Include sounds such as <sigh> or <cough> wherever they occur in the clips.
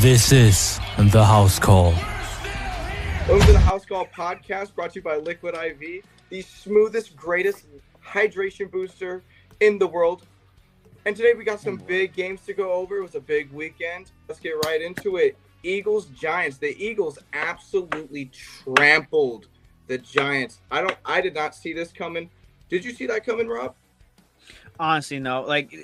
This is the House Call. Welcome to the House Call podcast brought to you by Liquid IV, the smoothest, greatest hydration booster in the world. And today we got some big games to go over. It was a big weekend. Let's get right into it. Eagles Giants. The Eagles absolutely trampled the Giants. I don't I did not see this coming. Did you see that coming, Rob? Honestly, no. Like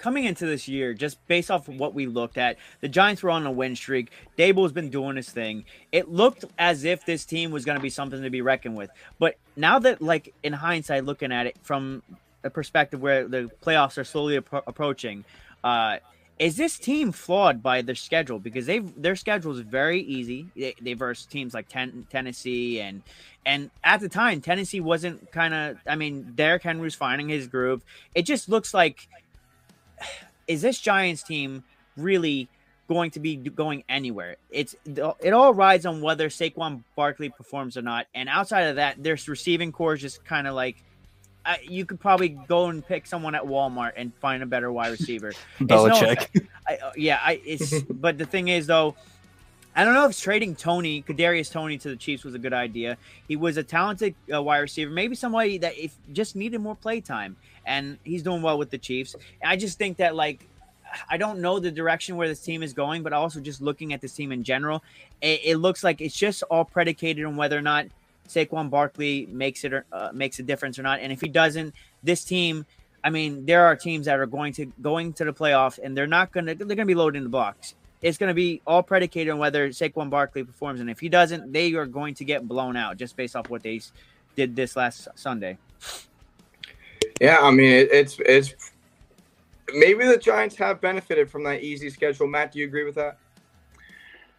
coming into this year, just based off of what we looked at, the Giants were on a win streak. Daboll's been doing his thing. It looked as if this team was going to be something to be reckoned with. But now that, like in hindsight, looking at it from a perspective where the playoffs are slowly appro- approaching, uh, is this team flawed by their schedule? Because they've their schedule is very easy. They, they verse teams like ten, Tennessee and and at the time Tennessee wasn't kind of. I mean, Derrick Henry's finding his groove. It just looks like <sighs> is this Giants team really going to be going anywhere? It's it all rides on whether Saquon Barkley performs or not. And outside of that, there's receiving core is just kind of like uh, you could probably go and pick someone at Walmart and find a better wide receiver. <laughs> Belichick. No, I, yeah, I, it's <laughs> but the thing is though. I don't know if trading Toney, Kadarius Toney, to the Chiefs was a good idea. He was a talented uh, wide receiver, maybe somebody that if just needed more play time, and he's doing well with the Chiefs. I just think that like I don't know the direction where this team is going, but also just looking at this team in general, it, it looks like it's just all predicated on whether or not Saquon Barkley makes it or uh, makes a difference or not. And if he doesn't, this team, I mean, there are teams that are going to going to the playoffs, and they're not gonna they're gonna be loading the box it's going to be all predicated on whether Saquon Barkley performs, and if he doesn't, they are going to get blown out just based off what they did this last Sunday. Yeah, I mean it, it's it's maybe the Giants have benefited from that easy schedule. Matt, do you agree with that?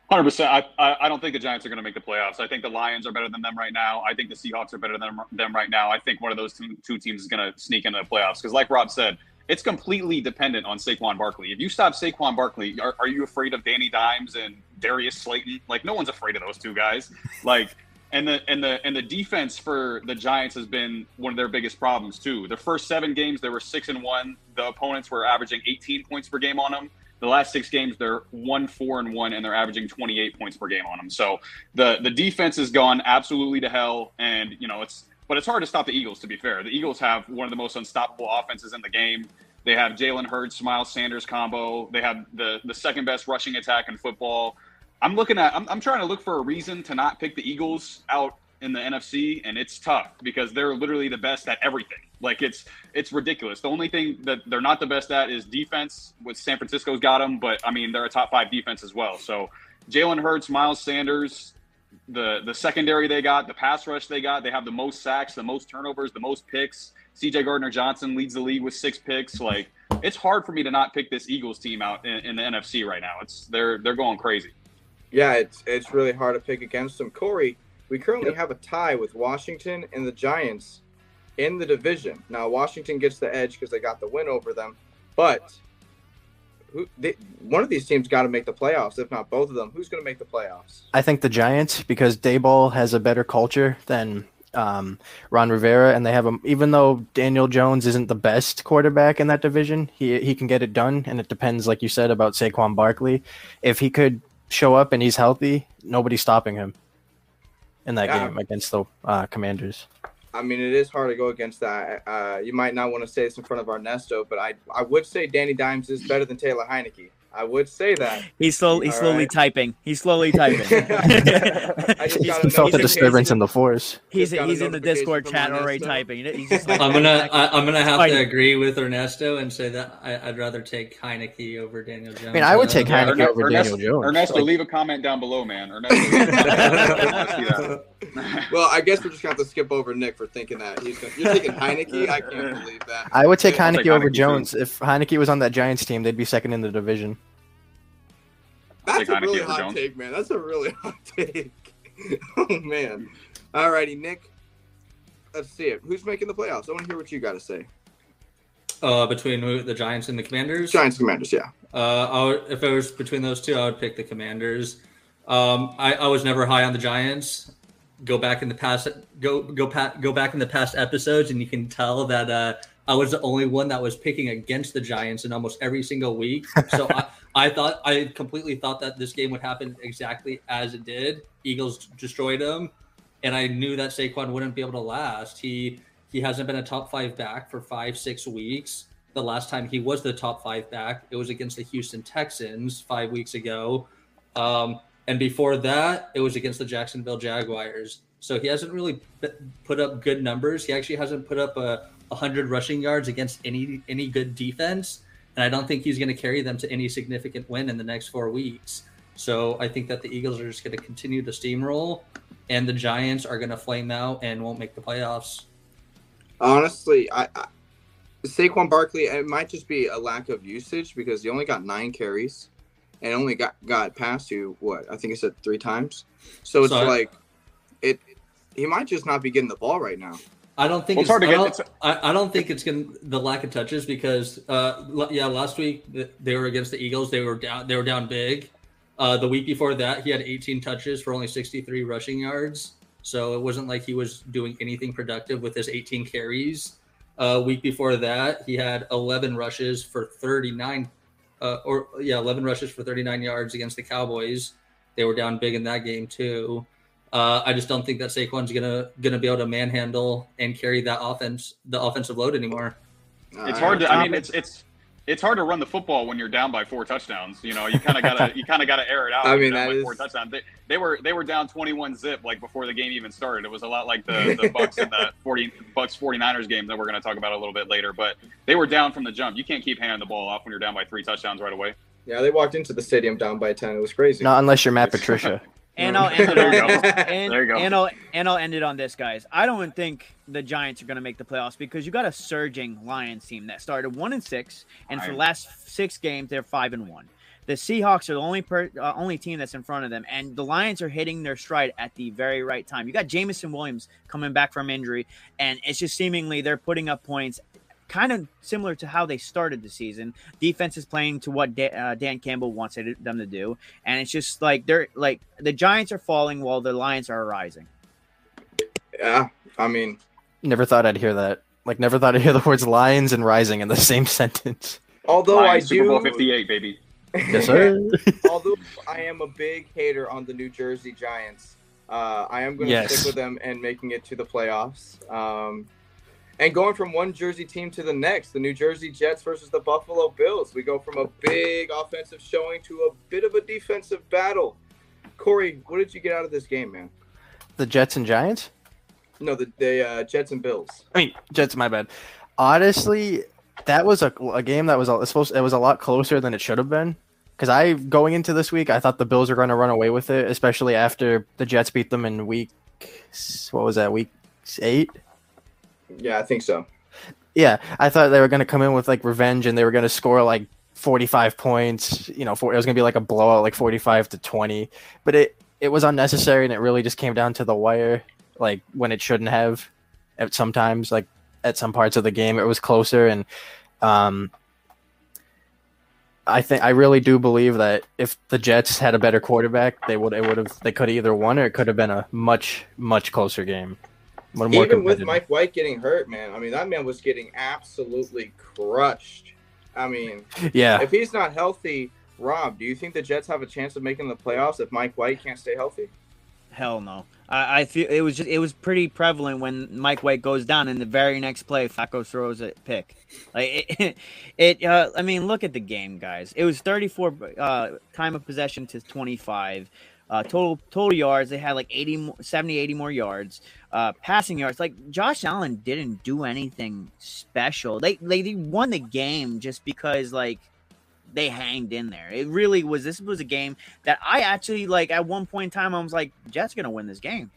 Hundred percent. I I don't think the Giants are going to make the playoffs. I think the Lions are better than them right now. I think the Seahawks are better than them right now. I think one of those two, two teams is going to sneak into the playoffs because, like Rob said, it's completely dependent on Saquon Barkley. If you stop Saquon Barkley, are, are you afraid of Danny Dimes and Darius Slayton? Like no one's afraid of those two guys. <laughs> Like and the and the and the defense for the Giants has been one of their biggest problems too. The first seven games they were six and one. The opponents were averaging 18 points per game on them. The last six games they're one four and one, and they're averaging 28 points per game on them. So the the defense has gone absolutely to hell, and you know it's but it's hard to stop the Eagles, to be fair. The Eagles have one of the most unstoppable offenses in the game. They have Jalen Hurts, Miles Sanders combo. They have the, the second best rushing attack in football. I'm looking at, I'm, I'm trying to look for a reason to not pick the Eagles out in the NFC, and it's tough because they're literally the best at everything. Like it's it's ridiculous. The only thing that they're not the best at is defense. With San Francisco's got them, but I mean they're a top five defense as well. So Jalen Hurts, Miles Sanders, the the secondary they got, the pass rush they got. They have the most sacks, the most turnovers, the most picks. CJ Gardner Johnson leads the league with six picks. Like it's hard for me to not pick this Eagles team out in, in, the NFC right now. It's they're they're going crazy. Yeah, it's it's really hard to pick against them. Corey, we currently have a tie with Washington and the Giants in the division. Now Washington gets the edge because they got the win over them, but who, they, one of these teams got to make the playoffs, if not both of them. Who's going to make the playoffs? I think the Giants because Daboll has a better culture than um, Ron Rivera, and they have him. Even though Daniel Jones isn't the best quarterback in that division, he he can get it done, and it depends, like you said, about Saquon Barkley. If he could show up and he's healthy, nobody's stopping him in that yeah. game against the uh, Commanders. I mean, it is hard to go against that. Uh, you might not want to say this in front of Ernesto, but I I would say Danny Dimes is better than Taylor Heinicke. I would say that. He's slowly, he's slowly right. typing. He's slowly <laughs> typing. I just felt the disturbance in the force. He's he's in the Discord chat already typing. He's <laughs> like, I'm gonna I, am gonna have to agree with Ernesto and say that I, would rather take Heinicke over Daniel Jones. I mean, I would take yeah, Heinicke over Ernesto, Daniel Jones. Ernesto, like, leave a comment down below, man. Ernesto. <laughs> well, I guess we're just gonna have to skip over Nick for thinking that he's gonna, you're taking Heinicke. I can't believe that. I would take Heinicke over Heinicke Jones. Too. If Heinicke was on that Giants team, they'd be second in the division. That's a really hot Jones. take, man. That's a really <laughs> hot take. oh man. Alrighty, Nick. Let's see it. Who's making the playoffs? I want to hear what you got to say. Uh, between the Giants and the Commanders. Giants, Commanders, yeah. Uh, would, if it was between those two, I would pick the Commanders. Um, I, I was never high on the Giants. Go back in the past, go go pa- go back in the past episodes, and you can tell that uh, I was the only one that was picking against the Giants in almost every single week. <laughs> So I, I thought I completely thought that this game would happen exactly as it did. Eagles destroyed them, and I knew that Saquon wouldn't be able to last. He he hasn't been a top five back for five six weeks. The last time he was the top five back, it was against the Houston Texans five weeks ago. Um, and before that, it was against the Jacksonville Jaguars. So he hasn't really put up good numbers. He actually hasn't put up a 100 rushing yards against any any good defense, and I don't think he's going to carry them to any significant win in the next four weeks. So I think that the Eagles are just going to continue to steamroll, and the Giants are going to flame out and won't make the playoffs. Honestly, I, I Saquon Barkley, it might just be a lack of usage because he only got nine carries and only got got past you what I think he said three times. So it's so like it he might just not be getting the ball right now. I don't think well, it's, hard to I get. Don't, I, I, don't think it's going the lack of touches because uh, yeah, last week they were against the Eagles. They were down. They were down big. Uh, the week before that, he had 18 touches for only 63 rushing yards. So it wasn't like he was doing anything productive with his 18 carries. Uh, week before that, he had 11 rushes for 39, uh, or yeah, 11 rushes for 39 yards against the Cowboys. They were down big in that game too. Uh, I just don't think that Saquon's gonna gonna be able to manhandle and carry that offense, the offensive load anymore. It's hard to. I mean, it's it's it's hard to run the football when you're down by four touchdowns. You know, you kind of gotta <laughs> you kind of gotta air it out. I mean, that is... four touchdowns. They, they were they were down 21 zip like before the game even started. It was a lot like the the <laughs> Bucks and the 40 Bucks 49ers game that we're going to talk about a little bit later. But they were down from the jump. You can't keep handing the ball off when you're down by three touchdowns right away. Yeah, they walked into the stadium down by 10. It was crazy. Not unless you're Matt Patricia. <laughs> And I'll end it on and, and I'll and I'll end it on this, guys. I don't think the Giants are going to make the playoffs because you got a surging Lions team that started one and six, and for the last six games they're five and one. The Seahawks are the only per, uh, only team that's in front of them, and the Lions are hitting their stride at the very right time. You got Jameson Williams coming back from injury, and it's just seemingly they're putting up points kind of similar to how they started the season. Defense is playing to what Dan, uh, Dan Campbell wants them to do, and it's just like they're like the Giants are falling while the Lions are rising. Yeah, I mean, never thought I'd hear that. Like, never thought I'd hear the words "lions" and "rising" in the <laughs> same sentence. Although Lions, I do, Super Bowl Fifty Eight, baby. <laughs> Yes, sir. <laughs> Although I am a big hater on the New Jersey Giants, uh, I am going to yes. stick with them and making it to the playoffs. Um, and going from one Jersey team to the next, the New Jersey Jets versus the Buffalo Bills. We go from a big offensive showing to a bit of a defensive battle. Corey, what did you get out of this game, man? The Jets and Giants? No, the, the uh, Jets and Bills. I mean, Jets, my bad. Honestly, that was a, a game that was a, supposed it was a lot closer than it should have been. Because I going into this week, I thought the Bills were going to run away with it, especially after the Jets beat them in week what was that week eight? Yeah, I think so. Yeah, I thought they were going to come in with like revenge and they were going to score like 45 points. You know, for, it was going to be like a blowout, like 45 to 20. But it it was unnecessary and it really just came down to the wire, like when it shouldn't have. At sometimes, like at some parts of the game, it was closer and. Um, I think I really do believe that if the Jets had a better quarterback, they would it would have they could have either won or it could have been a much much closer game. Even with Mike White getting hurt, man, I mean that man was getting absolutely crushed. I mean, yeah. If he's not healthy, Rob, do you think the Jets have a chance of making the playoffs if Mike White can't stay healthy? Hell no. I, I feel it was just it was pretty prevalent when Mike White goes down in the very next play, Flacco throws a pick. Like <laughs> it, it uh, I mean, look at the game, guys. It was 34 uh, time of possession to 25. Uh, total total yards, they had like 80, 70, 80 more yards. Uh, passing yards, like Josh Allen didn't do anything special. They they won the game just because like they hanged in there. It really was. This was a game that I actually like. At one point in time, I was like, Jets gonna win this game,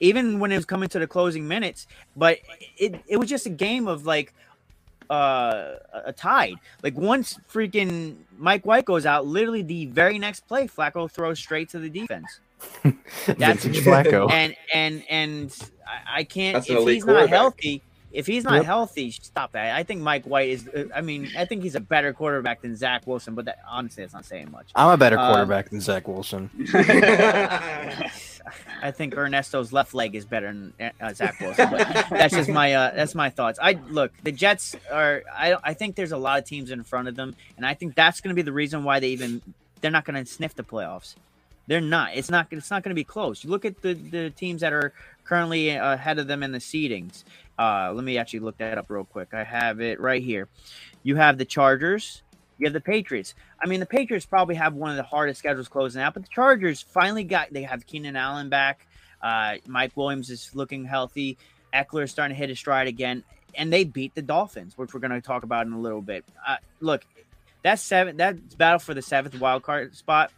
even when it was coming to the closing minutes. But it it was just a game of like uh, a tide. Like once freaking Mike White goes out, literally the very next play, Flacco throws straight to the defense. <laughs> That's Flacco. And and and I, I can't That's if he's not healthy. If he's not yep. healthy, stop that. I think Mike White is. I mean, I think he's a better quarterback than Zach Wilson, but that honestly, that's not saying much. I'm a better uh, quarterback uh, than Zach Wilson. <laughs> <laughs> I think Ernesto's left leg is better than uh, Zach Wilson. That's just my uh, that's my thoughts. I look the Jets are. I I think there's a lot of teams in front of them, and I think that's going to be the reason why they even they're not going to sniff the playoffs. They're not. It's not. It's not going to be close. You look at the the teams that are currently ahead of them in the seedings. Uh, let me actually look that up real quick. I have it right here. You have the Chargers. You have the Patriots. I mean, the Patriots probably have one of the hardest schedules closing out, but the Chargers finally got. They have Keenan Allen back. Uh, Mike Williams is looking healthy. Ekeler is starting to hit his stride again, and they beat the Dolphins, which we're going to talk about in a little bit. Uh, look, that seven that battle for the seventh wild card spot.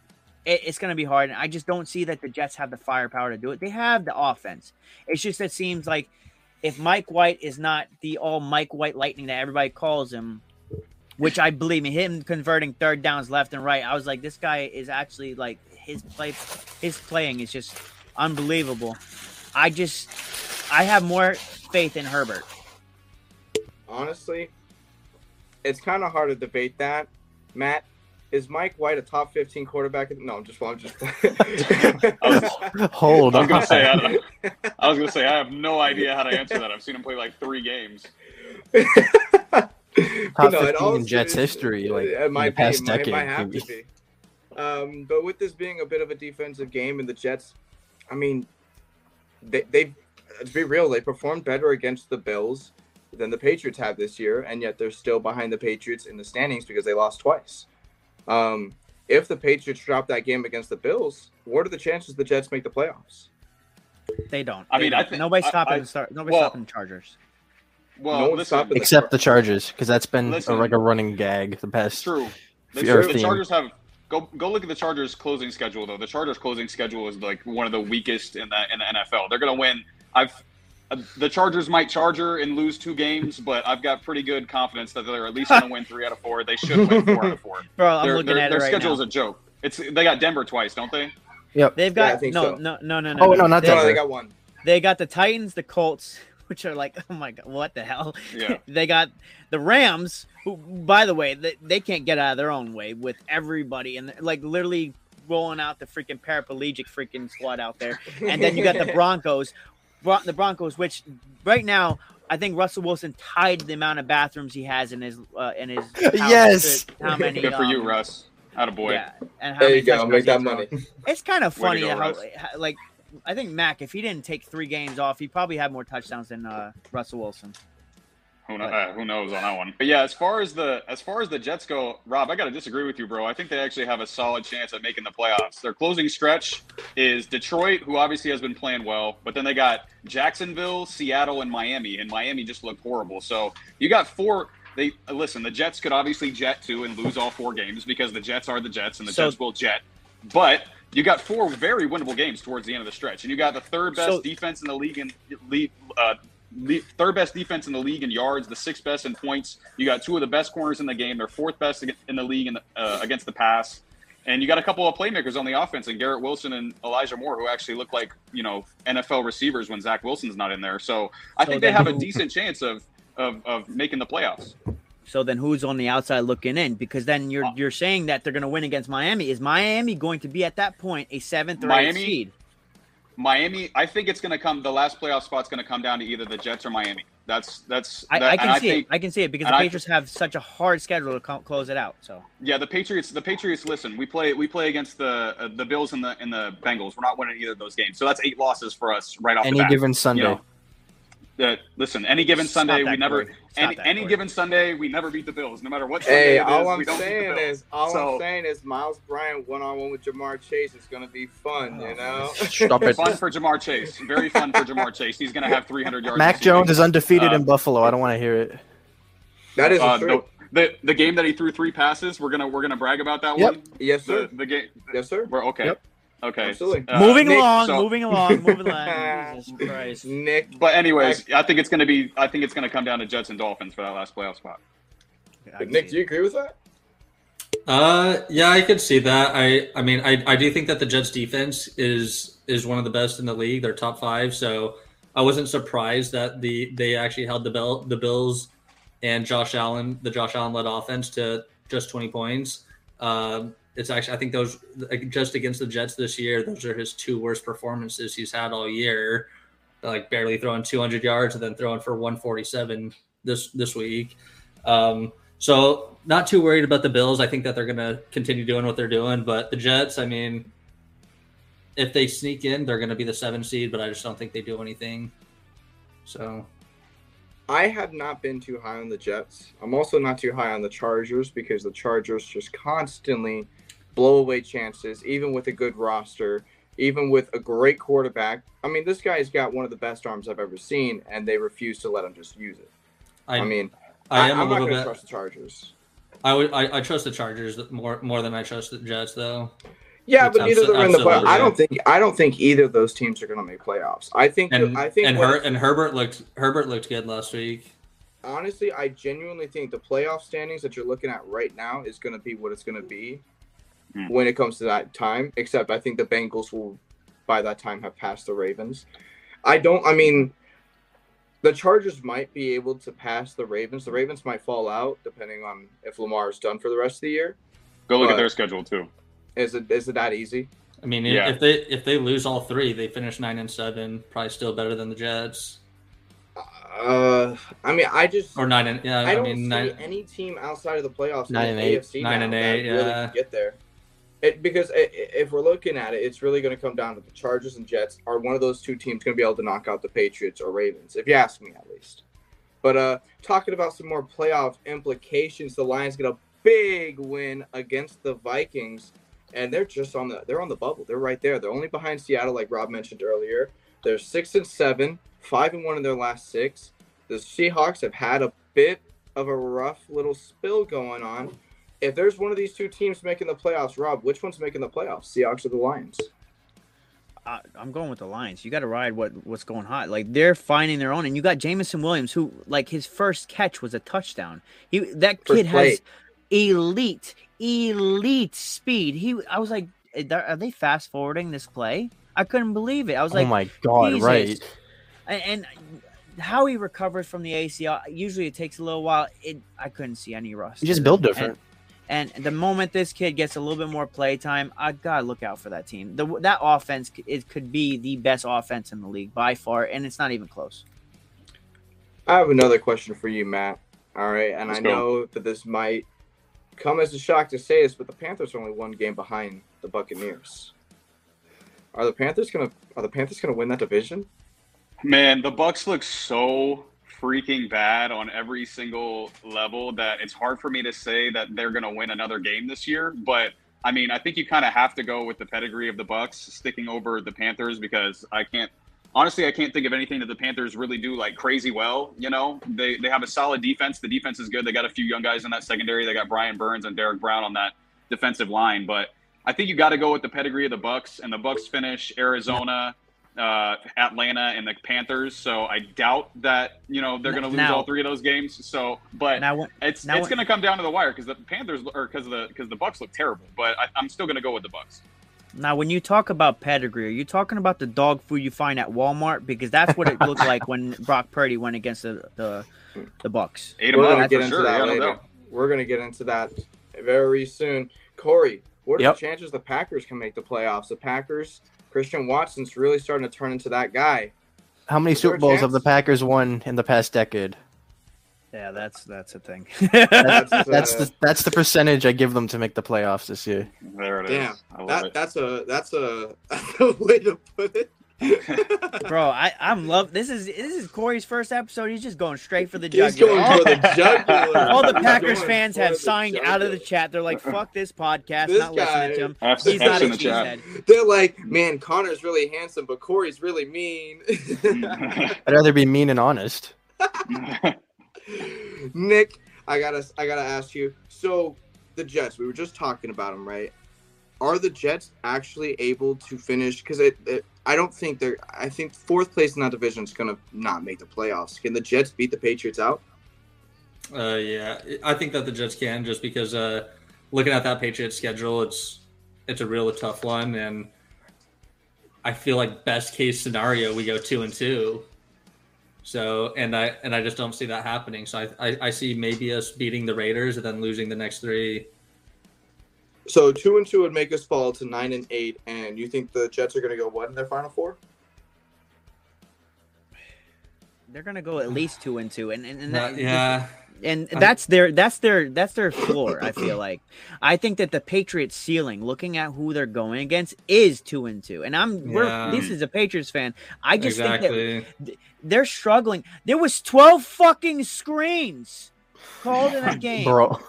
It, it's going to be hard, and I just don't see that the Jets have the firepower to do it. They have the offense. It's just it seems like if Mike White is not the all Mike White Lightning that everybody calls him, which I believe in him converting third downs left and right. I was like, this guy is actually like his play, his playing is just unbelievable. I just, I have more faith in Herbert. Honestly, it's kind of hard to debate that. Matt, is Mike White a top 15 quarterback? No, I'm just, I'm just. <laughs> Hold I on. gonna say, I, I was gonna say, I have no idea how to answer that. I've seen him play like three games. <laughs> Top No, it 15 all in Jets history, like it in might the past be, it might- decade. It might have to be. Um, but with this being a bit of a defensive game and the Jets, I mean, they they to be real, they performed better against the Bills than the Patriots have this year, and yet they're still behind the Patriots in the standings because they lost twice. Um, if the Patriots drop that game against the Bills, what are the chances the Jets make the playoffs? They don't. I They mean, I don't. think- nobody's I- stopping I- the start. Nobody's well- stopping the Chargers. Well, No one's listen, stopping Except the Chargers, because that's been Listen. a, like a running gag the past. True. The, Fear the. Chargers have go go look at the Chargers closing schedule though. The Chargers closing schedule is like one of the weakest in the in the NFL. They're gonna win. I've uh, the Chargers might charger and lose two games, but I've got pretty good confidence that they're at least gonna win three out of four. They should win four out of four. <laughs> Bro, I'm their looking their, at their it right schedule now. is a joke. It's they got Denver twice, don't they? Yep. They've Yeah, I got think no, so. no, no, no, no. Oh, no, not They- No, they got one. They got the Titans, the Colts, <laughs> which are like, oh my god, what the hell? Yeah. <laughs> they got the Rams, who, by the way, they, they can't get out of their own way with everybody and like literally rolling out the freaking paraplegic freaking squad out there. And then you got the <laughs> Broncos, Bron- the Broncos, which right now I think Russell Wilson tied the amount of bathrooms he has in his uh, in his house Yes. How many? Good for you, um, Russ. Out of boy. Yeah, and how There you go. Make that money. thrown. It's kind of funny go, how, how- like I think Mac, if he didn't take three games off, he probably had more touchdowns than uh, Russell Wilson. Who, uh, who knows on that one? But yeah, as far as the as far as the Jets go, Rob, I got to disagree with you, bro. I think they actually have a solid chance at making the playoffs. Their closing stretch is Detroit, who obviously has been playing well, but then they got Jacksonville, Seattle, and Miami, and Miami just looked horrible. So you got four. They listen. The Jets could obviously jet to and lose all four games because the Jets are the Jets, and the So- Jets will jet. But you got four very winnable games towards the end of the stretch, and you got the third best So- defense in the league in league, uh, third best defense in the league in yards, the sixth best in points. You got two of the best corners in the game. They're fourth best in the league in the, uh, against the pass. And you got a couple of playmakers on the offense, and Garrett Wilson and Elijah Moore, who actually look like you know NFL receivers when Zach Wilson's not in there. So I So think they have a decent chance of, of of making the playoffs. So then, who's on the outside looking in? Because then you're Uh, you're saying that they're going to win against Miami. Is Miami going to be at that point a seventh or Miami? eighth seed? Miami, I think it's going to come. The last playoff spot's going to come down to either the Jets or Miami. That's that's. I, that, I and can see think, it. I can see it because and the I- Patriots have such a hard schedule to co- close it out. So Yeah, the Patriots. The Patriots. Listen, we play. We play against the uh, the Bills and the and the Bengals. We're not winning either of those games. So that's eight losses for us right off Any the bat. given Sunday. You know, uh, listen, any given Stop Sunday, we never. Any, any given Sunday, we never beat the Bills. No matter what Sunday Hey, it is, all I'm we don't saying is, all So- I'm saying is, Myles Bryant one on one with Ja'Marr Chase is going to be fun. You know. <laughs> Stop it. Fun for Ja'Marr Chase. Very fun for Ja'Marr Chase. He's going to have 300 yards. Mac. Jones is undefeated Uh, in Buffalo. I don't want to hear it. that is Uh, true. the, the the game that he threw three passes. We're gonna we're gonna brag about that Yep. one. Yes, sir. The, the game. Yes, sir. We're okay. Yep. Okay. Absolutely. Uh, moving Nick, along, so- moving along, moving <laughs> along. Jesus Christ. Nick, But anyways, I think it's going to be. I think it's going to come down to Jets and Dolphins for that last playoff spot. I can Nick, do you agree with that? Uh, yeah, I could see that. I, I mean, I, I do think that the Jets defense is is one of the best in the league. They're top five, so I wasn't surprised that the they actually held the bell the Bills and Josh Allen, the Josh Allen led offense to just twenty points. Um, it's actually I think those just against the Jets this year, those are his two worst performances he's had all year. Like barely throwing 200 yards and then throwing for 147 this this week. Um, so not too worried about the Bills. I think that they're going to continue doing what they're doing, but the Jets, I mean, if they sneak in, they're going to be the seven seed, but I just don't think they do anything. So I have not been too high on the Jets. I'm also not too high on the Chargers because the Chargers just constantly blow away chances, even with a good roster, even with a great quarterback. I mean, this guy's got one of the best arms I've ever seen, and they refuse to let him just use it. I, I mean, I, am I, am a little bit trust the Chargers. I would I, I trust the Chargers more more than I trust the Jets though. Yeah, but neither of them are in the play. I don't think I don't think either of those teams are going to make playoffs. I think and, I think and, Her, and Herbert looked Herbert looked good last week. Honestly, I genuinely think the playoff standings that you're looking at right now is going to be what it's going to be mm. when it comes to that time. Except I think the Bengals will by that time have passed the Ravens. I don't. I mean, the Chargers might be able to pass the Ravens. The Ravens might fall out depending on if Lamar is done for the rest of the year. Go look but, at their schedule too. Is it is it that easy? I mean, yeah. if they if they lose all three, they finish nine and seven. Probably still better than the Jets. Uh, I mean, I just or nine and yeah. I, I don't mean, see nine, any team outside of the playoffs nine and eight, AFC nine and eight, yeah. Really get there. It, because it, if we're looking at it, it's really going to come down to the Chargers and Jets. Are one of those two teams going to be able to knock out the Patriots or Ravens? If you ask me, at least. But uh, talking about some more playoff implications, the Lions get a big win against the Vikings and they're just on the they're on the bubble. They're right there. They're only behind Seattle, like Rob mentioned earlier. They're six and seven, five and one in their last six. The Seahawks have had a bit of a rough little spill going on. If there's one of these two teams making the playoffs, Rob, which one's making the playoffs? Seahawks or the Lions? I, am going with the Lions. You got to ride what what's going hot. Like they're finding their own, and you got Jameson Williams, who like his first catch was a touchdown. He that kid has elite elite speed. He, I was like, eh, are they fast forwarding this play? I couldn't believe it. I was oh like, oh my god, Jesus. right? And, and, how he recovers from the ACL, usually it takes a little while. It, I couldn't see any rust. He just built different. And, and, the moment this kid gets a little bit more play time, I gotta look out for that team. The, that offense, it could be the best offense in the league by far, and it's not even close. I have another question for you, Matt. All right, and Let's I go. know that this might come as a shock to say this, but the Panthers are only one game behind the Buccaneers. Are the Panthers gonna are the Panthers gonna win that division? Man, the Bucks look so freaking bad on every single level that it's hard for me to say that they're gonna win another game this year. But I mean, I think you kind of have to go with the pedigree of the Bucks sticking over the Panthers because I can't honestly, I can't think of anything that the Panthers really do like crazy well. You know, they they have a solid defense. The defense is good. They got a few young guys in that secondary. They got Brian Burns and Derrick Brown on that defensive line. But I think you got to go with the pedigree of the Bucks, and the Bucks finish Arizona. Uh, Atlanta and the Panthers, so I doubt that you know they're going to lose now, all three of those games. So, but now, it's now, it's going to come down to the wire because the Panthers or because the because the Bucks look terrible. But I, I'm still going to go with the Bucks. Now, when you talk about pedigree, are you talking about the dog food you find at Walmart? Because that's what it looked like when <laughs> Brock Purdy went against the the, the Bucks. Ate We're gonna get into sure. that yeah, later. We're gonna get into that very soon. Corey, what are yep. the chances the Packers can make the playoffs? The Packers, Christian Watson's really starting to turn into that guy. How many Is Super Bowls have the Packers won in the past decade? Yeah, that's that's a thing. <laughs> that's, that's the that's the percentage I give them to make the playoffs this year. There it Damn, is. that, that's a that's a, <laughs> that's a way to put it. Bro, I I'm love this is this is Corey's first episode. He's just going straight for the jugular. He's going for the <laughs> jugular. All the Packers fans have signed jugular. out of the chat. They're like, "Fuck this podcast." This not guy, listening to him. He's not in a cheesehead. They're like, "Man, Connor's really handsome, but Corey's really mean." <laughs> I'd rather be mean and honest. <laughs> Nick, I gotta I gotta ask you. So the Jets, we were just talking about them, right? Are the Jets actually able to finish? Because it, it, I don't think they're. I think fourth place in that division is gonna not make the playoffs. Can the Jets beat the Patriots out? Uh, yeah, I think that the Jets can, just because uh, looking at that Patriots schedule, it's it's a real tough one, and I feel like best case scenario we go two and two. So and I and I just don't see that happening. So I, I, I see maybe us beating the Raiders and then losing the next three. So two and two would make us fall to nine and eight, and you think the Jets are going to go what in their final four? They're gonna go at least two and two, and and, and That- that- yeah. and that's their that's their that's their floor. I feel like I think that the Patriots ceiling, looking at who they're going against, is two and two. And I'm we're Yeah. this is a Patriots fan. I just think that they're struggling. There was twelve fucking screens called in a <laughs> game, Bro.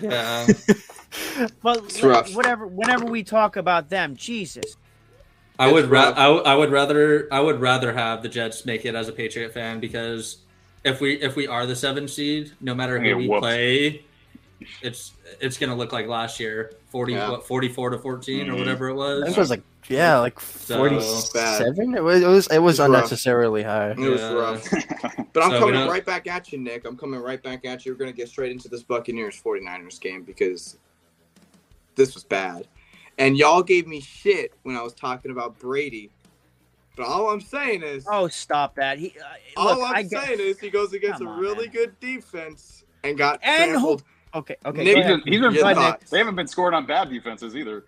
yeah. <laughs> But It's rough. whatever, whenever we talk about them, Jesus, I would It's ra- I, w- I would rather I would rather have the Jets make it as a Patriot fan because if we if we are the seven seed, no matter who we whoops. play, it's it's gonna look like last year, forty Yeah. what forty four to 14 or Mhm. whatever it I was. think it was like yeah, like So- forty-seven. It was it was it was It's rough. unnecessarily high. It was Yeah. rough. <laughs> But I'm So coming right back at you, Nick. I'm coming right back at you. We're going to get straight into this Buccaneers 49ers game because this was bad. And y'all gave me shit when I was talking about Brady. But all I'm saying is, oh stop that. He, uh, all look, I'm I get, saying is he goes against Come a really man. good defense and got And trampled. Okay, okay, Nick- go He's ahead. been, he's been Your Go ahead, Nick. thoughts. they haven't been scoring on bad defenses either.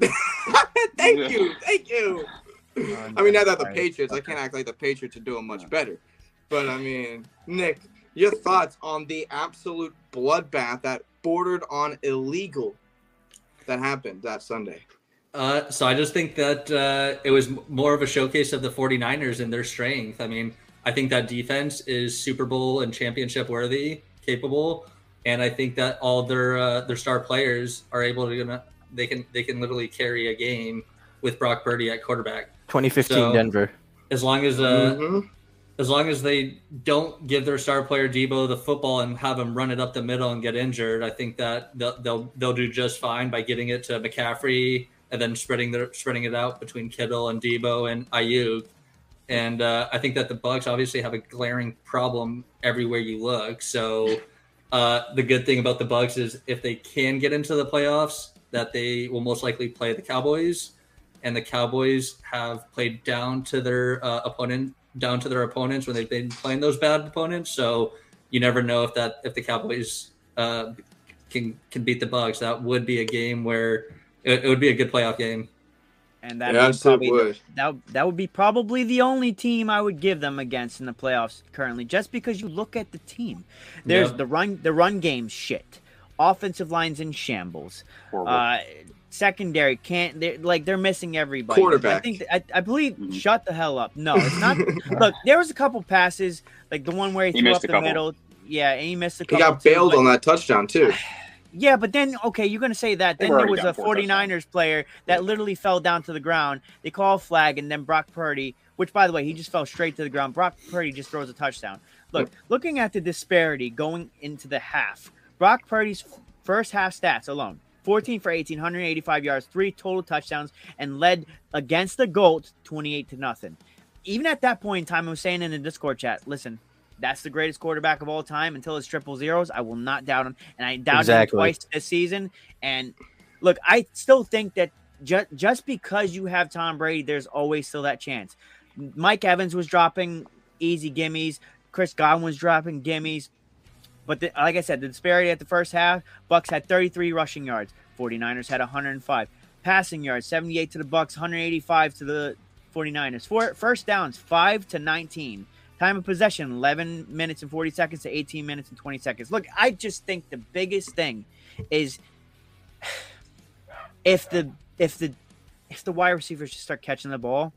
<laughs> thank Yeah. you, thank you. I mean, now that the Patriots, I can't act like the Patriots are doing much better. But I mean, Nick, your thoughts on the absolute bloodbath that bordered on illegal that happened that Sunday? Uh, so I just think that uh, it was more of a showcase of the 49ers and their strength. I mean, I think that defense is Super Bowl and championship worthy, capable, and I think that all their uh, their star players are able to gonna they can they can literally carry a game with Brock Purdy at quarterback. 2015 So- Denver. As long as uh, Mhm. as long as they don't give their star player Deebo the football and have him run it up the middle and get injured, I think that they'll they'll, they'll do just fine by getting it to McCaffrey and then spreading their spreading it out between Kittle and Deebo and Aiyuk. And uh, I think that the Bucks obviously have a glaring problem everywhere you look. So uh, the good thing about the Bucks is if they can get into the playoffs, that they will most likely play the Cowboys, and the Cowboys have played down to their uh, opponent, down to their opponents when they've been playing those bad opponents. So you never know if that if the Cowboys uh, can can beat the Bucks. That would be a game where it, it would be a good playoff game. And that Yes, would it probably would. that that would be probably the only team I would give them against in the playoffs currently, just because you look at the team. There's Yep. the run the run game shit, offensive lines in shambles, Horrible. uh, secondary can't they're like they're missing everybody. Quarterback. I think I, I believe Mhm. shut the hell up. No, it's not. <laughs> look, there was a couple passes like the one where he, He threw up the couple. middle. Yeah, and he missed a He couple. got too, bailed but- on that touchdown too. <sighs> <sighs> <sighs> yeah, but then okay, you're gonna say that. Then there was a 49ers player that literally fell down to the ground. They call a flag, and then Brock Purdy, which by the way, he just fell straight to the ground. Brock Purdy just throws a touchdown. Look, looking at the disparity going into the half, Brock Purdy's first half stats alone 14 for 18, 185 yards, three total touchdowns, and led against the GOAT 28 to nothing. Even at that point in time, I was saying in the Discord chat, listen, that's the greatest quarterback of all time until it's triple zeros. I will not doubt him. And I doubted Exactly. him twice this season. And look, I still think that ju- just because you have Tom Brady, there's always still that chance. Mike Evans was dropping easy gimmies. Chris Godwin was dropping gimmies. But the, like I said, the disparity at the first half, Bucks had 33 rushing yards. 49ers had 105. Passing yards, 78 to the Bucks, 185 to the 49ers. Four, first downs, 5 to 19. Time of possession, 11 minutes and 40 seconds to 18 minutes and 20 seconds. Look, I just think the biggest thing is <sighs> if the if the if the wide receivers just start catching the ball,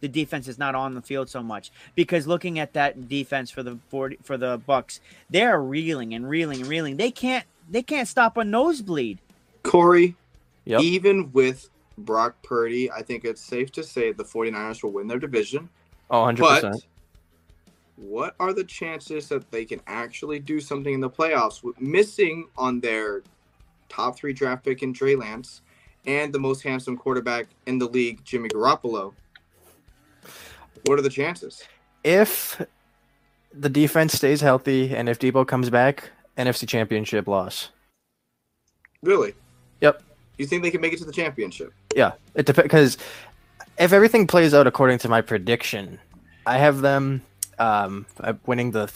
the defense is not on the field so much because looking at that defense for the 40, for the Bucks, they're reeling and reeling and reeling. They can't they can't stop a nosebleed. Corey, Yep. even with Brock Purdy, I think it's safe to say the 49ers will win their division. Oh, 100%. But what are the chances that they can actually do something in the playoffs with missing on their top three draft pick in Trey Lance and the most handsome quarterback in the league, Jimmy Garoppolo? What are the chances? if the defense stays healthy and if Deebo comes back, NFC Championship loss. Really? Yep. You think they can make it to the championship? Yeah, it depends because if everything plays out according to my prediction, I have them um, uh, winning the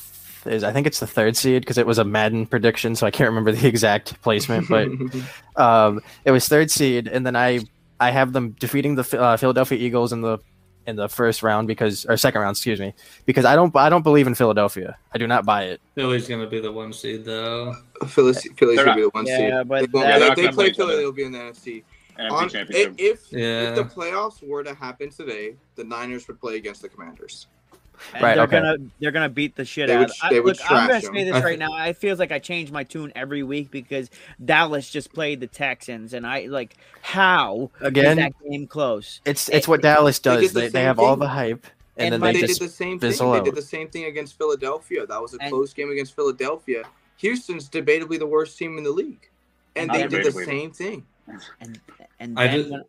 is I think it's the third seed because it was a Madden prediction, so I can't remember the <laughs> exact placement, but <laughs> um, it was third seed, and then I I have them defeating the uh, Philadelphia Eagles in the in the first round because or second round, excuse me, because I don't I don't believe in Philadelphia. I do not buy it. Philly's gonna be the one seed though. Philly's, Philly's gonna be the one Yeah, seed. but They, won't- that- if they're they play play Philly, they'll be in the NFC. NFC On- if, Yeah. if the playoffs were to happen today, the Niners would play against the Commanders. And Right, they're okay. gonna they're gonna beat the shit They out. would- of I, they would look, I'm gonna say them. this right now. I feels like I change my tune every week because Dallas just played the Texans, and I like how Again, that game close? it's it's what Dallas They does. the They, they same have all the hype, and, And then they they just did the same thing. fizzle They did the same thing against Philadelphia. That was a And- close game against Philadelphia. Houston's debatably the worst team in the league, and they did the Undebatably. same thing. And and I then did- when-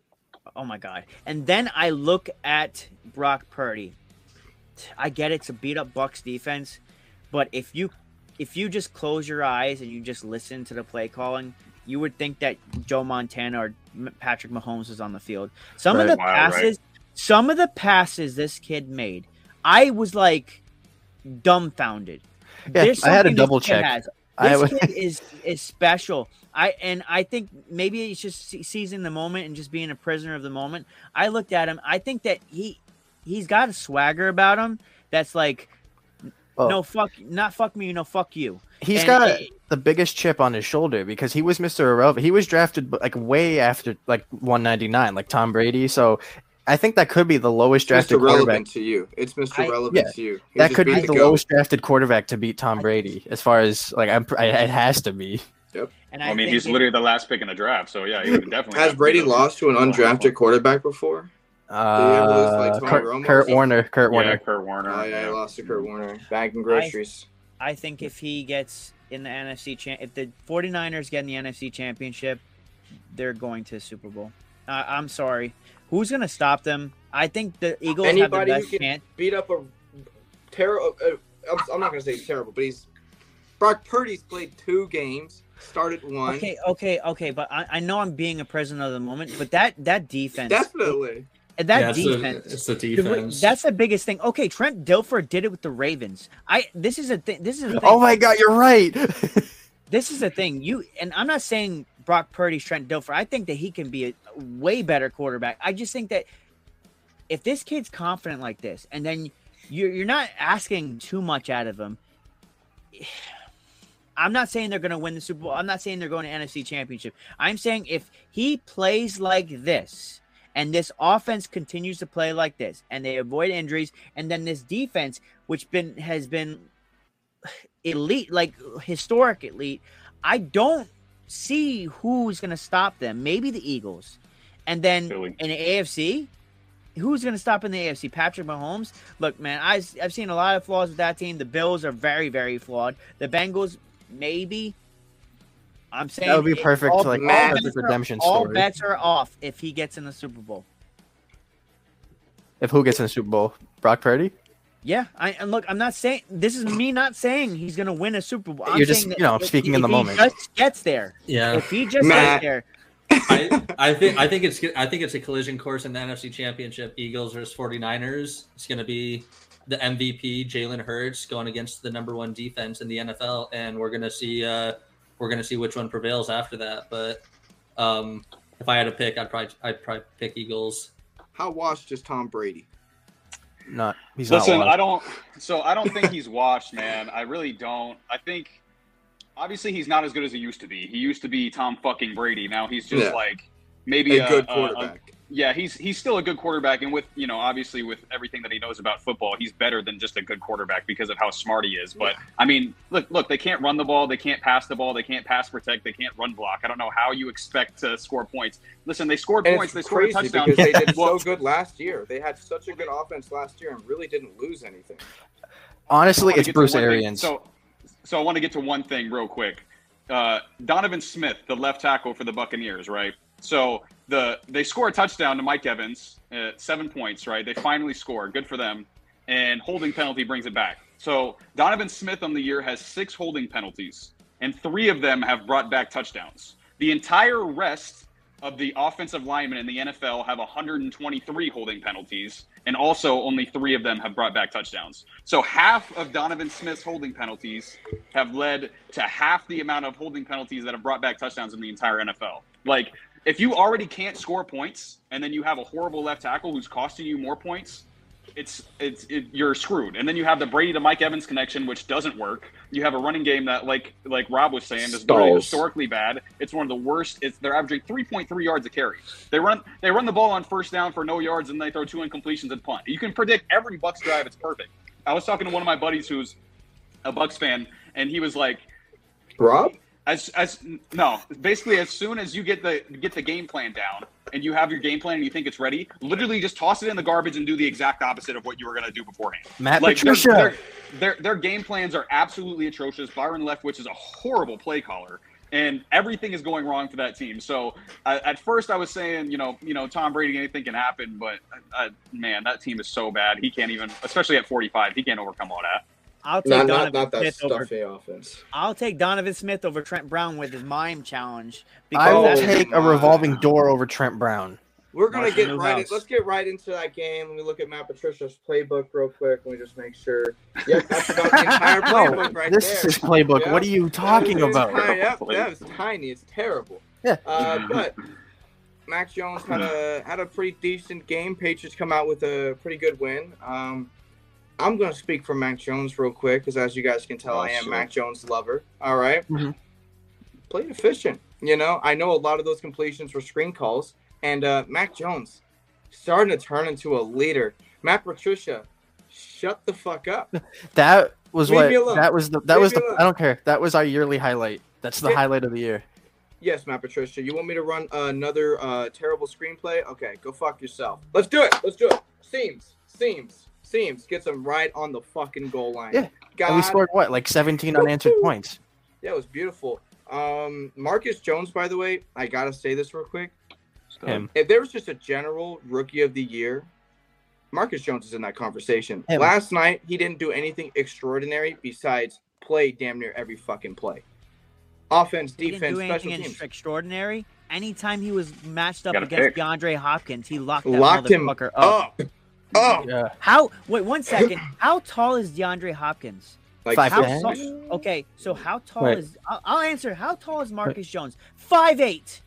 oh my god! And then I look at Brock Purdy. I get it's a beat up Bucks defense, but if you if you just close your eyes and you just listen to the play calling, you would think that Joe Montana or Patrick Mahomes was on the field. Some of the Wow, right. passes, some of the passes this kid made, I was like dumbfounded. Yeah, I had to something this double check. has. I This w- kid is is special. I and I think maybe he's just seizing the moment and just being a prisoner of the moment. I looked at him. I think that he he's got a swagger about him that's like Well- no fuck not fuck me, no fuck you. He's And got it- the biggest chip on his shoulder because he was Mr. Irrelevant. He was drafted like way after like 199, like Tom Brady. So I think that could be the lowest Mr. drafted quarterback. Relevant to you. It's Mr. I- Relevant yeah. to you. He That could be the the lowest drafted quarterback to beat Tom Brady, as far as like I'm. I, it has to be. And I mean, he's it- literally the last pick in the draft, so yeah, he would definitely. Has have to Brady lost to an undrafted quarterback before? Ever lose, like, Uh, Kurt, Romo? Kurt Warner. Kurt Yeah, Warner. Kurt Warner. Oh yeah, yeah. he lost to Kurt Warner. Bagging groceries. I think if he gets in the NFC champ if the 49ers get in the NFC championship, they're going to Super Bowl. Uh, I'm sorry. Who's going to stop them? I think the Eagles Anybody have who the best can chance. beat up a terrible. Uh, I'm, I'm not gonna say he's terrible, but he's Brock Purdy's played two games, started one. Okay, okay, okay, but I, I know I'm being a prisoner of the moment, but that that defense, Definitely. And that yeah, it's, defense, The, it's the the- defense. that's the biggest thing. Okay, Trent Dilfer did it with the Ravens. I this is a thing. This is a oh thing. Oh my God, you're right. <laughs> this is the thing. You and I'm not saying Brock Purdy's Trent Dilfer. I think that he can be a way better quarterback. I just think that if this kid's confident like this, and then you're you're not asking too much out of him. <sighs> I'm not saying they're going to win the Super Bowl. I'm not saying they're going to NFC Championship. I'm saying if he plays like this, and this offense continues to play like this, and they avoid injuries, and then this defense, which been has been elite, like historic elite, I don't see who's going to stop them. Maybe the Eagles, and then Philly. in the AFC, who's going to stop in the AFC? Patrick Mahomes. Look, man, I, I've seen a lot of flaws with that team. The Bills are very, very flawed. The Bengals, maybe. I'm saying that would be perfect, all- like all perfect bets are- redemption All story. bets are off if he gets in the Super Bowl. If who gets in the Super Bowl, Brock Purdy. Yeah, I and look, I'm not saying this is me not saying he's gonna win a Super Bowl. I'm You're just, you know, if- speaking in if the he moment. Just gets there. yeah. If he just Matt. gets there, I, I think I think it's I think it's a collision course in the NFC Championship. Eagles versus 49ers. It's going to be the MVP Jalen Hurts going against the number one defense in the NFL, and we're going to see uh, we're going to see which one prevails after that. But um, if I had to pick, I'd probably I'd probably pick Eagles. How washed is Tom Brady? Not. He's Listen, not. I don't. So I don't think he's washed, man. I really don't. I think obviously he's not as good as he used to be. He used to be Tom fucking Brady. Now he's just Yeah. like maybe a a, good a- a- quarterback. yeah, he's he's still a good quarterback, and with you know obviously with everything that he knows about football, he's better than just a good quarterback because of how smart he is. But I mean, look, look, they can't run the ball, they can't pass the ball, they can't pass protect, they can't run block. I don't know how you expect to score points. Listen, they scored and points, they it's scored a crazy touchdown. because they did <laughs> so good last year. They had such a good offense last year and really didn't lose anything. Honestly, it's Bruce one thing. Arians. So, so I want to get to one thing real quick. Uh, Donovan Smith, the left tackle for the Buccaneers, right? So the they score a touchdown to Mike Evans, uh, seven points, right? They finally score. Good for them. And holding penalty brings it back. So Donovan Smith on the year has six holding penalties, and three of them have brought back touchdowns. The entire rest of the offensive linemen in the NFL have 123 holding penalties, and also only three of them have brought back touchdowns. So half of Donovan Smith's holding penalties have led to half the amount of holding penalties that have brought back touchdowns in the entire NFL. Like, if you already can't score points and then you have a horrible left tackle who's costing you more points, it's it's it, you're screwed. And then you have the Brady to Mike Evans connection, which doesn't work. You have a running game that, like like Rob was saying, is really historically bad. It's one of the worst. It's they're averaging 3.3 yards a carry. They run they run the ball on first down for no yards, and they throw two incompletions and punt. You can predict every Bucks drive. It's perfect. I was talking to one of my buddies who's a Bucks fan, and he was like, Rob? As as no, basically as soon as you get the get the game plan down and you have your game plan and you think it's ready, literally just toss it in the garbage and do the exact opposite of what you were going to do beforehand. Matt Like their, Patricia. their, their their game plans are absolutely atrocious. Byron Leftwich is a horrible play caller. And everything is going wrong for that team. So uh, at first, I was saying, you know, you know, Tom Brady, anything can happen. But uh, man, that team is so bad. He can't even, especially at 45, he can't overcome all that. I'll take Not, Donovan not, not that Smith over. offense. I'll take Donovan Smith over Trent Brown with his mime challenge. I will take a my. revolving door over Trent Brown. We're gonna Marshall get right. In, let's get right into that game. Let me look at Matt Patricia's playbook real quick. Let me just make sure. Yep, that's about the entire <laughs> No, playbook right this there. is his playbook. Yeah. What are you talking That is about? Tiny. Yep, that is tiny. It's terrible. Yeah. Uh, but Mac Jones had a had a pretty decent game. Patriots come out with a pretty good win. Um, I'm going to speak for Mac Jones real quick because, as you guys can tell, Oh, I am sure. Mac Jones lover. All right? Mhm. played efficient. You know, I know a lot of those completions were screen calls, and uh, Mac Jones starting to turn into a leader. Matt Patricia, shut the fuck up. <laughs> That was Leave what that was the that Leave was the. I don't care. That was our yearly highlight. That's the Yeah. highlight of the year. Yes, Matt Patricia. You want me to run another uh, terrible screenplay? Okay, go fuck yourself. Let's do it. Let's do it. Seams, seams, seams. Gets them right on the fucking goal line. Yeah, God, And we scored what, like 17 unanswered points. Yeah, it was beautiful. Um, Marcus Jones, by the way, I gotta say this real quick. Him. If there was just a general rookie of the year, Marcus Jones is in that conversation. Him. Last night, he didn't do anything extraordinary besides play damn near every fucking play. Offense, He didn't defense, do special teams. extraordinary. Anytime he was matched up against pick. DeAndre Hopkins, he locked that Locked him motherfucker up. up. Oh, Yeah. How? Wait one <laughs> second. How tall is DeAndre Hopkins? like Five How ten. tall? Okay, so how tall Wait. is? I'll, I'll answer. How tall is Marcus Jones? Five eight.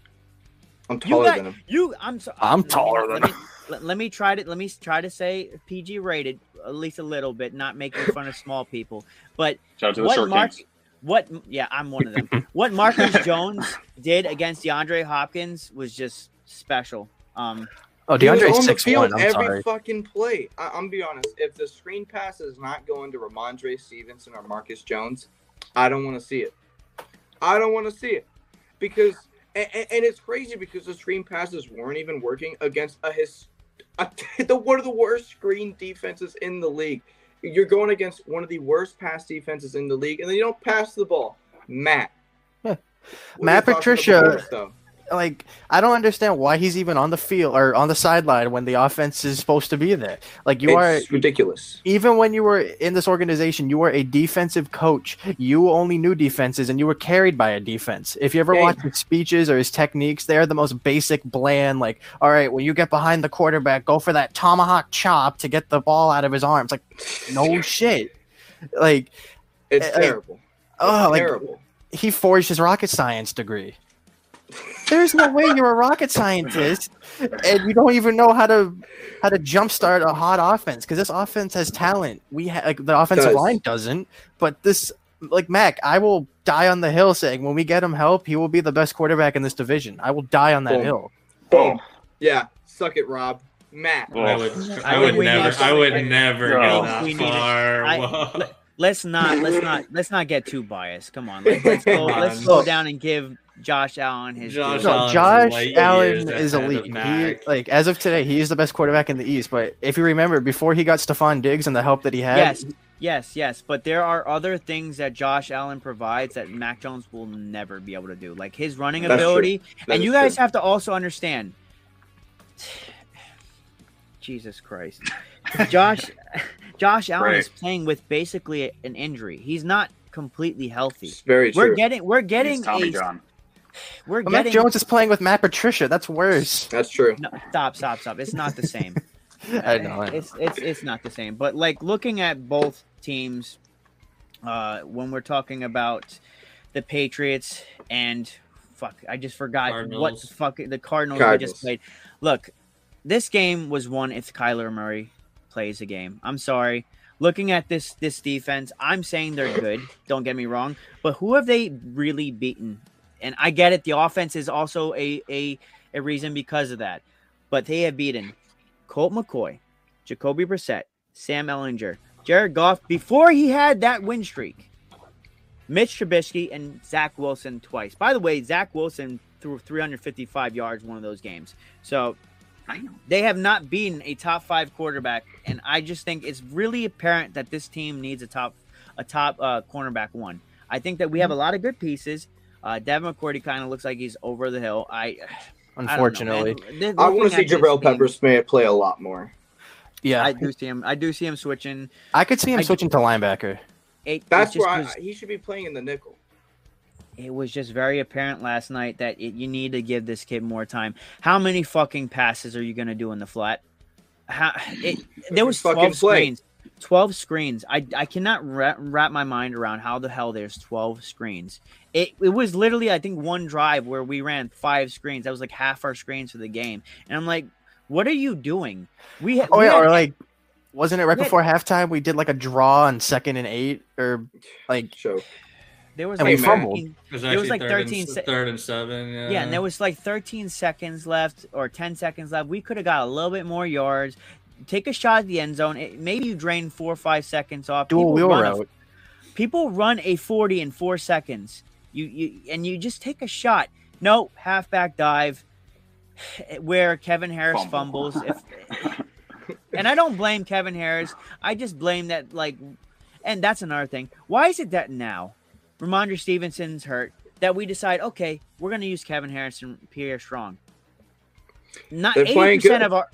I'm taller got than him. you. I'm so. I'm let me- taller let than me, <laughs> let, let me try to let me try to say PG rated at least a little bit, not making fun of small people. But Shout out to the what short Mark? kings. What? Yeah, I'm one of them. <laughs> what Marcus Jones did against DeAndre Hopkins was just special. Um, Oh, He was DeAndre's on the six one. I'm every sorry. fucking play. I- I'm be honest. If the screen pass is not going to Rhamondre Stevenson or Marcus Jones, I don't want to see it. I don't want to see it because, and, and it's crazy because the screen passes weren't even working against a his, a, <laughs> the one of the worst screen defenses in the league. You're going against one of the worst pass defenses in the league, and then you don't pass the ball. Matt. Matt your thoughts on the Patricia-? Like, I don't understand why he's even on the field or on the sideline when the offense is supposed to be there. Like, you are ridiculous. even when you were in this organization, you were a defensive coach. You only knew defenses and you were carried by a defense. If you ever Yeah. watch his speeches or his techniques, they're the most basic, bland, like, all right, when you get behind the quarterback, go for that tomahawk chop to get the ball out of his arms. Like, no shit. Like, It's Uh, like, terrible. oh, like terrible. he forged his rocket science degree. There's no way you're a rocket scientist and you don't even know how to how to jumpstart a hot offense because this offense has talent. We ha- like the offensive Does. line doesn't, but this like Mac, I will die on the hill saying when we get him help, he will be the best quarterback in this division. I will die on that Boom. hill. Boom. Yeah, suck it, Rob. Matt. I would, I I would never, I would never go think that we need far. I- let's not let's not let's not get too biased. Come on, let's, let's go let's on. slow down and give Josh Allen his Josh. No, Josh light Allen is ahead of elite. He, like as of today, he is the best quarterback in the East. But if you remember, before he got Stefon Diggs and the help that he had, Yes, yes, yes. But there are other things that Josh Allen provides that Mac Jones will never be able to do, like his running That's ability. And you guys true. have to also understand. <sighs> Jesus Christ, Josh, <laughs> Josh Allen is playing with basically an injury. He's not completely healthy. It's very true. We're getting we're He's getting Tommy a John. We're But Mac Jones is playing with Matt Patricia. That's worse. That's true. no, stop stop stop. It's not the same. <laughs> I know. I know. it's it's it's not the same. But like looking at both teams, uh, when we're talking about the Patriots and fuck, I just forgot what the Cardinals. fuck the Cardinals, we Cardinals. just played. Look, this game was won if Kyler Murray plays the game. I'm sorry. Looking at this this defense, I'm saying they're good. Don't get me wrong, but who have they really beaten? And I get it. The offense is also a a, a reason because of that, but they have beaten Colt McCoy, Jacoby Brissett, Sam Ehlinger, Jared Goff before he had that win streak. Mitch Trubisky and Zach Wilson twice. By the way, Zach Wilson threw 355 yards one of those games. So they have not beaten a top five quarterback, and I just think it's really apparent that this team needs a top a top uh, cornerback one. I think that we have a lot of good pieces. Uh, Devin McCourty kind of looks like he's over the hill. I, <sighs> I don't Unfortunately, man. I want to see at this Jabril team, Pepper Smith play a lot more. yeah, I I, do see him. I do see him switching. I could see him I- switching to linebacker. It, it That's just where I, he should be playing in the nickel. it was just very apparent last night that it, you need to give this kid more time. How many fucking passes are you going to do in the flat? How, it, there was Fucking 12 play. screens. 12 screens. I, I cannot wrap, wrap my mind around how the hell there's 12 screens. It, it was literally, I think, one drive where we ran five screens. That was like half our screens for the game. And I'm like, what are you doing? We, ha- Oh we yeah, had- or like, wasn't it right we had- before halftime? We did like a draw on second and eight, or like, So there was and like we fumbled. 13 It was, It was like third 13 and, se- third and seven. Yeah, Yeah, and there was like 13 seconds left or 10 seconds left. We could have got a little bit more yards. Take a shot at the end zone. It, maybe you drain four or five seconds off. dual People wheel run a- people run a 40 in four seconds. You you and you just take a shot. No halfback dive <sighs> where Kevin Harris Fumble. fumbles. If, <laughs> and I don't blame Kevin Harris. I just blame that like, and that's another thing. Why is it that now, Rhamondre Stevenson's hurt, that we decide okay, we're going to use Kevin Harris and Pierre Strong. Not They're eighty playing percent of our.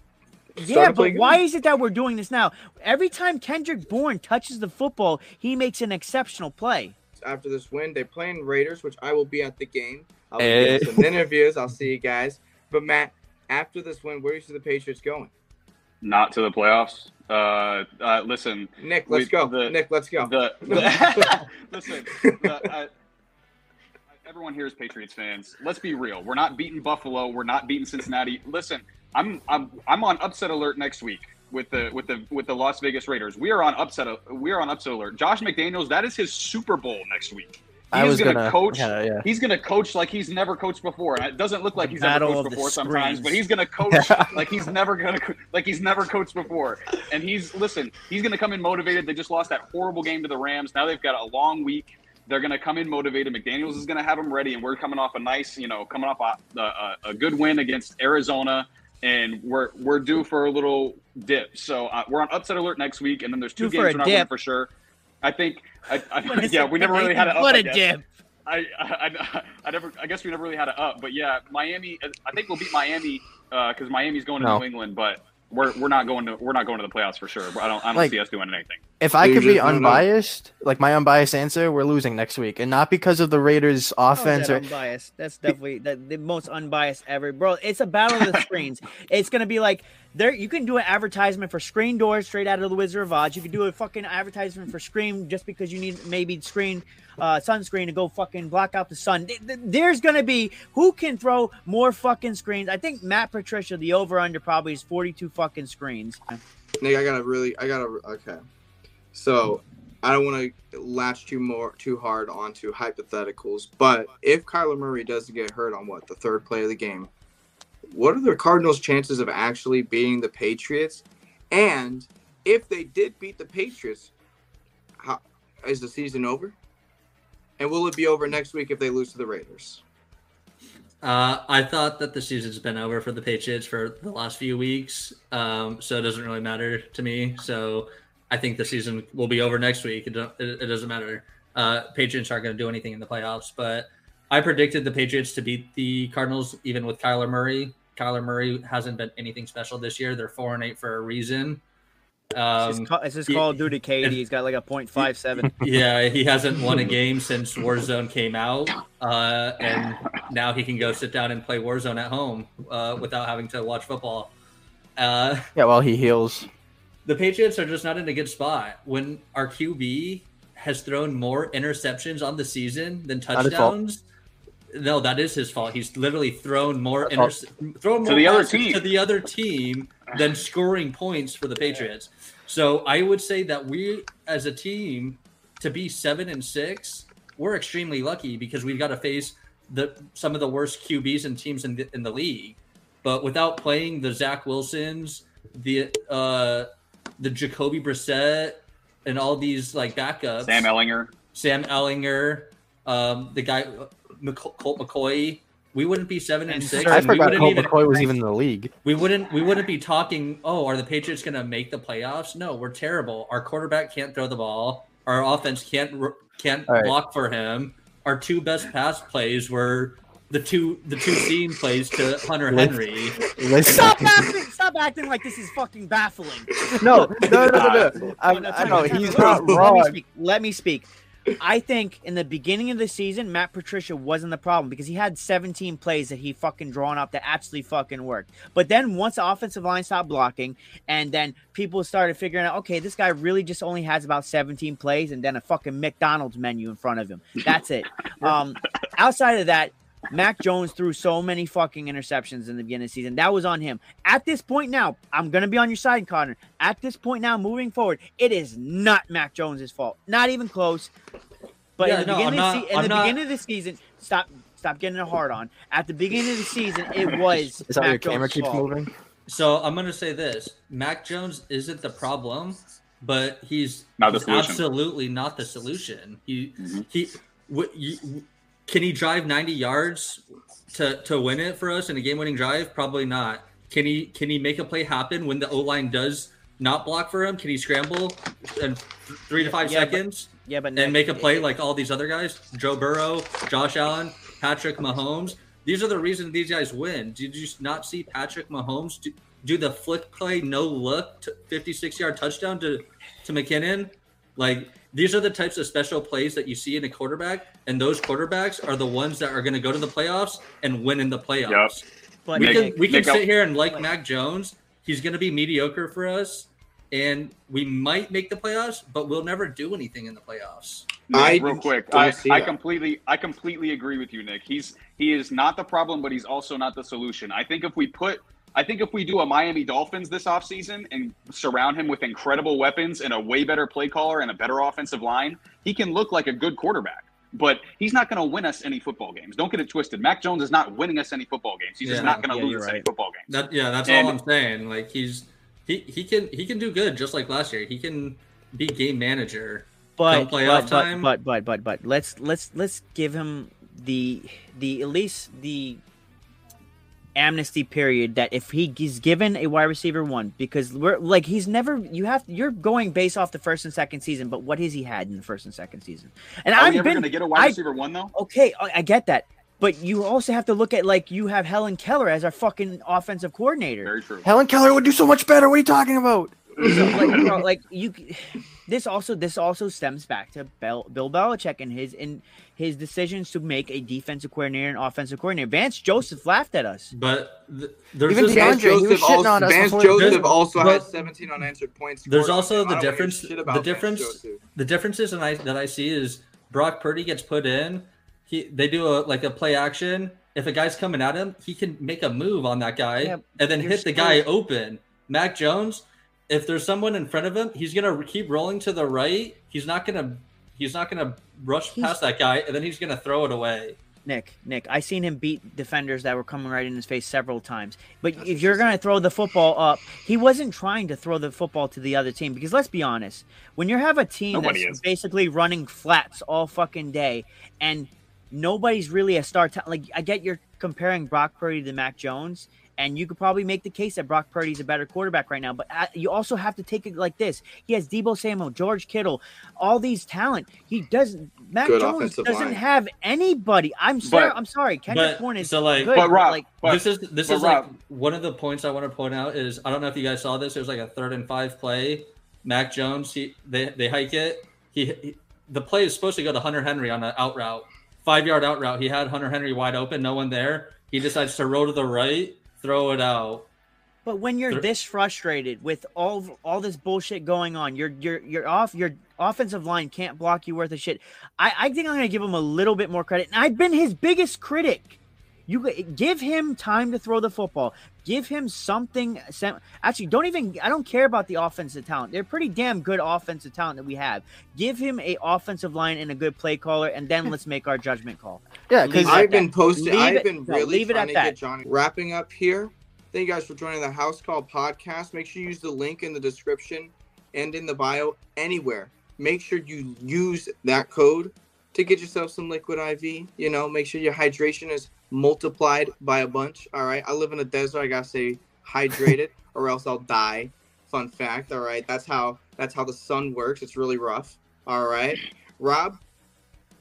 Starting Yeah, but good. why is it that we're doing this now? Every time Kendrick Bourne touches the football, he makes an exceptional play. after this win, they're playing Raiders, which I will be at the game. I'll be Hey. some interviews. I'll see you guys. But Matt, after this win, where do you see the Patriots going? Not to the playoffs. Uh, uh, listen, Nick, let's We- go. the- Nick, let's go. the, the <laughs> <laughs> listen. The, here is Patriots fans. Let's be real. We're not beating Buffalo. We're not beating Cincinnati. Listen, I'm I'm I'm on upset alert next week with the with the with the Las Vegas Raiders. We are on upset. We are on upset alert. Josh McDaniels. That is his Super Bowl next week. He I was gonna, gonna coach. Yeah, yeah. He's going to coach like he's never coached before, and it doesn't look like he's ever coached before sometimes. But he's going to coach <laughs> like he's never to like he's never coached before. And he's listen, he's going to come in motivated. They just lost that horrible game to the Rams. Now they've got a long week. They're going to come in motivated. McDaniel's is going to have them ready, and we're coming off a nice, you know, coming off a, a, a good win against Arizona, and we're we're due for a little dip. So uh, we're on upset alert next week, and then there's two Due games we're not winning for sure. I think, I, I, yeah, we never really had it. <laughs> What up, I a guess. dip! I, I, <laughs> I, I never. I guess we never really had it up, but yeah, Miami. I think we'll beat Miami because Miami's going to No. New England, but we're we're not going to we're not going to the playoffs for sure. I don't I don't Like- see us doing anything. If I could be just know. unbiased, like my unbiased answer, we're losing next week, and not because of the Raiders' oh, offense. How Or unbiased. That's definitely the, the most unbiased ever, bro. It's a battle of the <laughs> screens. It's gonna be like there. You can do an advertisement for screen doors straight out of the Wizard of Oz. You can do a fucking advertisement for screen just because you need maybe screen uh, sunscreen to go fucking block out the sun. Th- th- There's gonna be who can throw more fucking screens. I think Matt Patricia, the over under probably is 42 fucking screens. Nick, I gotta really, I gotta. Okay, so I don't want to latch too more too hard onto hypotheticals, but if Kyler Murray does get hurt on what the third play of the game, what are the Cardinals' chances of actually beating the Patriots? And if they did beat the Patriots, how is the season over? And will it be over next week if they lose to the Raiders? Uh, I thought that the season's been over for the Patriots for the last few weeks, um, so it doesn't really matter to me. So I think the season will be over next week. It, it doesn't matter. Uh, Patriots aren't going to do anything in the playoffs, but I predicted the Patriots to beat the Cardinals even with Kyler Murray. Kyler Murray hasn't been anything special this year. They're four and eight for a reason. It's Um, his, Call- it's his yeah, Call of Duty KD. <laughs> He's got like a .57. <laughs> yeah, he hasn't won a game since Warzone came out, uh, and now he can go sit down and play Warzone at home uh, without having to watch football. Uh, Yeah, well, he heals. the Patriots are just not in a good spot. When our QB has thrown more interceptions on the season than Not his fault. touchdowns. No, that is his fault. He's literally thrown more Oh. inter- thrown To more the other team. to the other team than scoring points for the Patriots. So I would say that we, as a team, to be seven and six, we're extremely lucky because we've got to face the some of the worst QBs and teams in the, in the league. But without playing the Zach Wilsons, the uh, the Jacoby Brissett, and all these like backups, Sam Ehlinger. Sam Ehlinger, um, the guy Mc- Colt McCoy. We wouldn't be seven and And six. I forgot Colt even McCoy was even in the league. we wouldn't we wouldn't be talking. Oh, are the Patriots going to make the playoffs? No, we're terrible. Our quarterback can't throw the ball. Our offense can't can't All right. block for him. Our two best pass plays were the two the two seam plays to Hunter Henry. Listen, Stop acting! Stop acting like this is fucking baffling. no, no, no, no, no. I, <laughs> No, oh, no, I no, know no, no, he's no, not Let me wrong. speak. Let me speak. I think in the beginning of the season, Matt Patricia wasn't the problem because he had 17 plays that he fucking drawn up that absolutely fucking worked. But then once the offensive line stopped blocking, and then people started figuring out, okay, this guy really just only has about 17 plays, and then a fucking McDonald's menu in front of him. That's it. <laughs> Um, outside of that, Mac Jones threw so many fucking interceptions in the beginning of the season. That was on him. At this point now, I'm gonna be on your side, Connor. At this point now, moving forward, it is not Mac Jones' fault. Not even close. But Yeah, in the no, beginning, I'm of, the not- se- in the not- beginning of the season, stop stop getting it hard on. At the beginning of the season, it was Is that why your Mac camera keeps fault. moving? So I'm going to say this: Mac Jones isn't the problem, but he's Not the he's absolutely not the solution. He Mhm. he w- you, w- can he drive 90 yards to to win it for us in a game-winning drive? Probably not. Can he can he make a play happen when the O line does not block for him? Can he scramble in three to five Yeah, but- seconds Yeah, but and Nick, make a play like all these other guys? Joe Burrow, Josh Allen, Patrick Mahomes. These are the reasons these guys win. Did you not see Patrick Mahomes do, do the flick play, no look, to 56 yard touchdown to, to McKinnon? Like, these are the types of special plays that you see in a quarterback, and those quarterbacks are the ones that are going to go to the playoffs and win in the playoffs. but We Nick- can we can Nick, sit here and like Mac Jones. He's going to be mediocre for us, and we might make the playoffs, but we'll never do anything in the playoffs. Nick, I real quick, I, I completely, I completely agree with you, Nick. He's he is not the problem, but he's also not the solution. I think if we put, I think if we do a Miami Dolphins this offseason and surround him with incredible weapons and a way better play caller and a better offensive line, he can look like a good quarterback. But he's not going to win us any football games. Don't get it twisted. Mac Jones is not winning us any football games. He's just not going to Yeah, lose you're us any football games. That yeah, that's And- all I'm saying. Like he's he he can he can do good just like last year. He can be game manager. but Come playoff but, time? but but but but but let's let's let's give him the the at least the amnesty period that if he is given a wide receiver one because we're like he's never you have you're going based off the first and second season but what has he had in the first and second season and Are i've we going to get a wide I- receiver one though? okay I, I get that but you also have to look at like you have helen keller as our fucking offensive coordinator Very true. Helen Keller would do so much better. What are you talking about? So, <laughs> like, bro, like you <sighs> this also this also stems back to Bill, Bill Belichick and his and his decisions to make a defensive coordinator and offensive coordinator. Vance Joseph laughed at us. But th- there's Even just, DeAndre, Vance he was Joseph shitting also, on us Vance Joseph also but- has 17 unanswered points. There's also him. the I don't wanna hear difference- the difference- the differences and I that I see is Brock Purdy gets put in. He they do a like a play action. If a guy's coming at him, he can make a move on that guy Yeah, and then hit the still- guy open. Mac Jones, if there's someone in front of him, he's gonna keep rolling to the right. He's not gonna he's not gonna rush He's- past that guy and then he's gonna throw it away. Nick, Nick, I seen him beat defenders that were coming right in his face several times. But if you're gonna throw the football up, he wasn't trying to throw the football to the other team because let's be honest, when you have a team Nobody that's is. basically running flats all fucking day and nobody's really a star ta- like I get you're comparing Brock Purdy to Mac Jones. And you could probably make the case that Brock Purdy's a better quarterback right now, but uh, you also have to take it like this. He has Deebo Samuel, George Kittle, all these talent. He doesn't. Mac Good Jones doesn't line. have anybody. I'm sorry. I'm sorry. Kendrick but- Bourne is so, like- good, But Rob, like but, this is this but is like one of the points I want to point out is I don't know if you guys saw this. It was like a third and five play. Mac Jones, he they they hike it. He, he the play is supposed to go to Hunter Henry on an out route, five yard out route. He had Hunter Henry wide open, no one there. He decides to roll to the right, throw it out. But when you're They're- this frustrated with all all this bullshit going on, your your your off your offensive line can't block you worth of shit. I, I think I'm gonna give him a little bit more credit. And I've been his biggest critic. You give him time to throw the football. Give him something. sem- Actually, don't even. I don't care about the offensive talent. They're pretty damn good offensive talent that we have. Give him a offensive line and a good play caller, and then <laughs> let's make our judgment call. Yeah, because it at I've been posting. I've been no, really leave it trying at to that. get Johnny. Wrapping up here. Thank you guys for joining the House Call podcast. Make sure you use the link in the description and in the bio anywhere. Make sure you use that code to get yourself some liquid IV. You know, make sure your hydration is multiplied by a bunch. All right. I live in a desert. I gotta stay hydrated, <laughs> or else I'll die. Fun fact. All right. That's how. That's how the sun works. It's really rough. All right. Rob,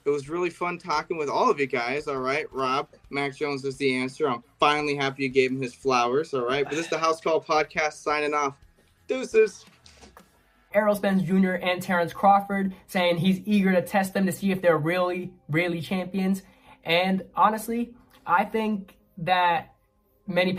it was really fun talking with all of you guys. All right, Rob, Max Jones is the answer. I'm finally happy you gave him his flowers. All right, but this is the House Call podcast signing off. Deuces. Errol Spence Jr. and Terrence Crawford saying he's eager to test them to see if they're really, really champions. And honestly, I think that many.